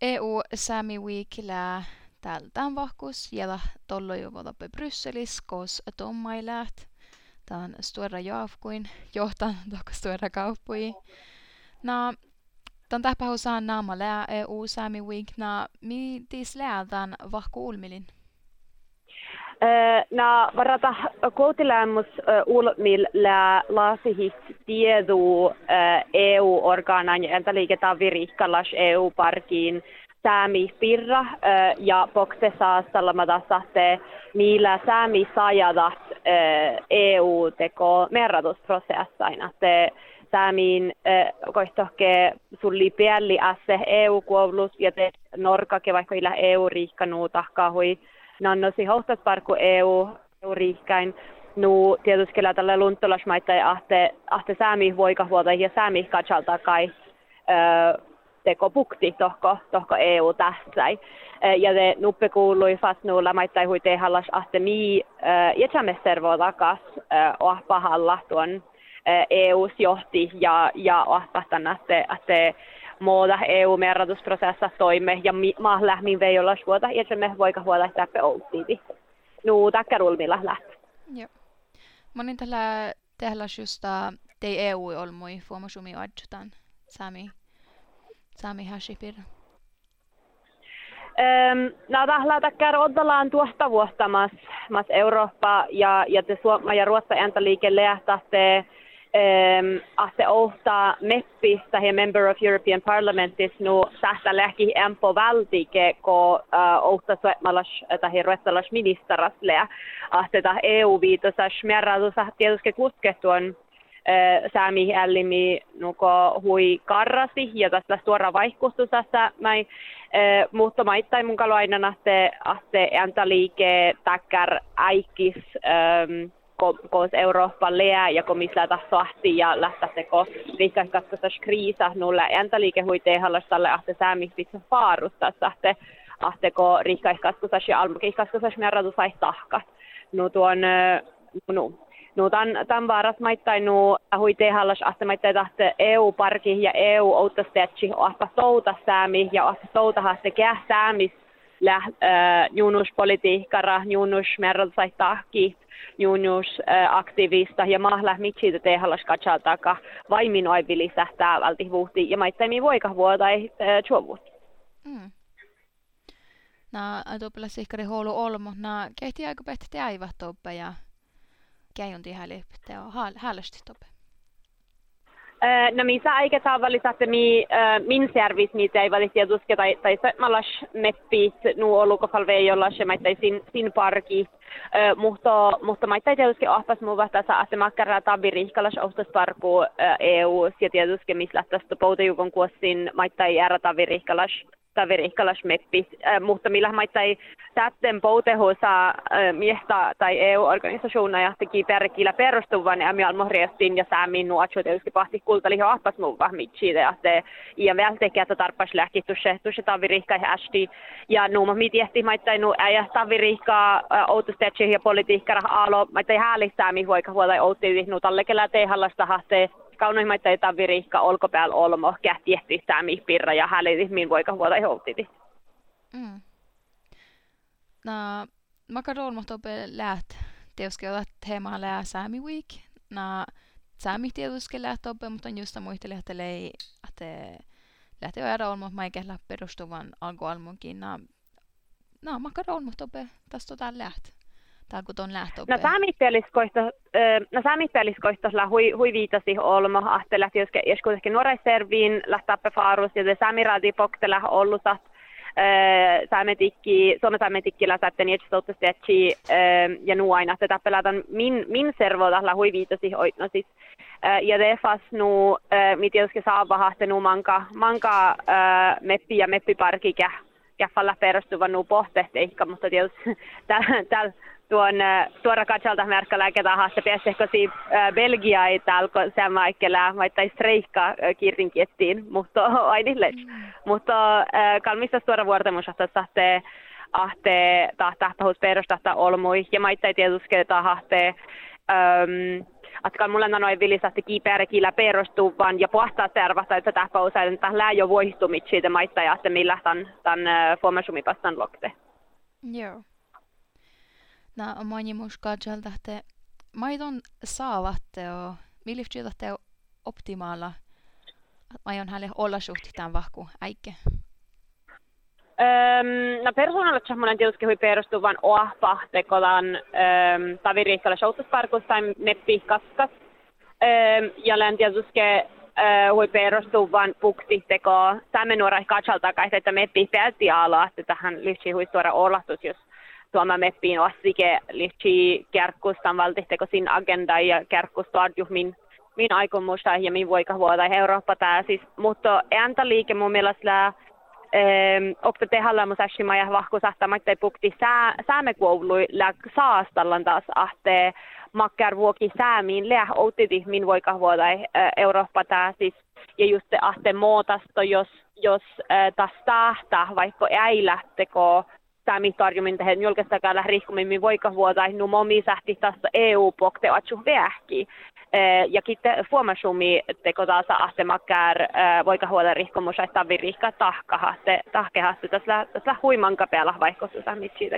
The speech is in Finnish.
EU Sami Weekillä tältä vahkus ja tollo jo votappe Brysselis, kos tommai läht. Tämä on stora jaafkuin, johtan toka stora kauppui. Na, tämän tähpähusaan naama lää EU Sami na mi tis läätän vahku ulmilin? Na varata koutiläämus ulmil lää laasihit tiedu EU-orgaanan ja entä liiketaan virikkalas EU-parkiin säämi pirra ja bokse saastallamata sahte niillä säämi sajadat EU-teko merratusprosessaina. Te säämiin kohtohke sulli pielli asse EU-kuoulus ja te norkake vaikka illä EU-riikkanuu tahkahui nannosi hohtasparku EU, EU-riikkain. Nu tietysti tällä lunttolasmaita ja ahte, ahte säämi voikahuolta ja säämi katsalta kai teko pukti tohko, tohko EU tähtäi. Ja te nuppe kuului fast nuulla maittai hui tehallas ahte mii jätsämestervo takas oh pahalla tuon EUs johti ja, ja ahpahtan, että, että muuta EU-merratusprosessa toimme ja maa lähmin vei olla vuota ja me voika huolta täppä outtiiti. Nuu takkarulmilla läht. Joo. Monin tällä tehdä justa tei EU olmui fuomasumi adjutan sami sami hashipir. Um, no tahla takkar oddalaan tuosta vuotta mas, mas Eurooppa ja, ja te Suomma ja Ruotsa entä liike lehtahte um, ahte ohta meppi tai member of European Parlamentis nu sähtä lähki empo valtike ko uh, ohta suetmalas tai ruotsalash ministeras lea ahte ta EU-viitosas merratusah tietysti kuskettuon säämi ällimi nuko hui karrasi ja tässä suora vaihkustusassa mai mutta maittai mun kalu aina ahte ahte liike takkar aikis ähm, kos Eurooppa lää ja komissa tahtoahti ja lähtä ko liikkaikaskassa kriisa liike hui tehallastalle ahte säämi pitää faarusta ahte ahte ko riikkaikaskassa ja almukiikaskassa merratu sai tahkat. No tuon no, No tämän, tämän varas maittain no hui tehallas ahte maittain tahte EU-parki ja EU outastetsi ahpa souta säämi ja ahpa souta haaste kää säämis läh äh, junus politiikkara, junus merralsai tahki, junus äh, aktivista ja mahla mitsi tehallas katsaltaka vaimin oivili sähtää välti vuhti ja maittain mi voika vuotai chuovut. Mm. Na, tuolla sihkari huolu olmo, na kehti aika pehti te aivat ja käynti hälypte och hällösti toppe? No missä aika tavallisesti mi min servis mitä ei valit tietysti tai tai mallas meppit nu olukofalve jolla se maittai sin parki. Mutta mutta maittai tietysti ahpas muu vasta saa että makkara tabiri kallas ostas parku EU ja tietysti missä tästä poutejukon kuossin maittai ära tabiri meppis, äh, mutta millä maittai tätten poutehosa äh, tai EU-organisationer ja teki perkillä perustuvan ja miel mohriestin ja säämin nuotsu tietysti pahti kultali ahpas muu vahmitsi ja te ja vältekkä että tarpas lähti tusse tusse taverikka ja ästi ja nuuma mi tiehti maittai nu äjä taverikka outustetsi ja politiikka alo maittai häälissäämi voika huolta outti nu tallekellä tehallasta hahte kaunoimmat ei virikka olkopäällä olmo, kähtiehti säämi pirra ja häli, min voika huolta houtiti. Mm. No, maka olmo tope läht, teoske otat teema lää säämi week. No, säämi tietysti läht tope, mutta just muisteli, että lei, että olmo, mä eikä perustuvan alkualmunkin. No, no maka olmo tope, tästä tota läht tai kun on lähtöopea? No saamispeliskoista, no saamispeliskoista hui, hui viitasi olmo, ahtella, jos joskus ehkä nuoraiserviin lähtäpä faarus, ja se saamiradi poktela ollusat, saametikki, Suomen saametikki lähtätten jätstouttastetsi ja nu aina, että tappelataan min, min servoilla hui viitasi oitnosis. Ja det fast nu, mitt jag ska saava hahte nu manka, manka meppi ja meppiparki käffalla perustuva nu pohtehti, mutta tietysti täällä tuon äh, tuora katsalta merkkälääkä haaste pääsehkosi äh, Belgia ei talko sämaikkellä maittai streikka äh, kirtin kiettiin mutta ainille mm. mutta kalmista tuora vuortemus että tahte ahte tahtahus perustahta olmui ja maittai tietysti tahte um, että mulla noin vilisasti kiipeärekillä perustuvan ja pohtaa servasta, että tämä pausa, että lää jo voihtumit siitä maita ja että millä tämän, tämän formasumi vastaan lokte. Joo. On moni muskaajalta, että maiton saavatte ja millä optimaala, että aion hänelle olla suhti tämän vahku äikke? Um, no persoonallisesti semmoinen tietysti hui perustuu vain oahpa tekolan taviriikkalle shoutusparkus tai neppi kaskas. Um, ja län tietysti uh, hui perustuu vain pukti teko sämmenuora katsalta kai, että meppi päätti ala, että tähän lyhtsi hui suora olahtus, jos tuoma meppiin ossike lyhtsi kärkkustan valtihteko sin agenda ja kärkkustaadjuh min min aikomusta ja min voika vuoda Eurooppa tää siis, mutta ääntä liike mun mielestä också te haluamme säshima ja vahku sahtamatta pukti sääme koului la saastallan taas ahte makkar vuoki säämiin leah outiti min voi kahvoida Eurooppa tää siis. Ja just se ahte muutosta, jos, jos äh, taas tahta, vaikka ei säämistarjumin tähän julkistakaan rihkumin, min voi kahvoida, nu momi sähti tässä EU-pokte atsu vähki. Ja kitte fuomasumi teko taas ahtemakkär eh, voika huolta rihkomus että tavi rihka tahkaha te tahkeha tässä huiman kapealla vaikka sitä mitsi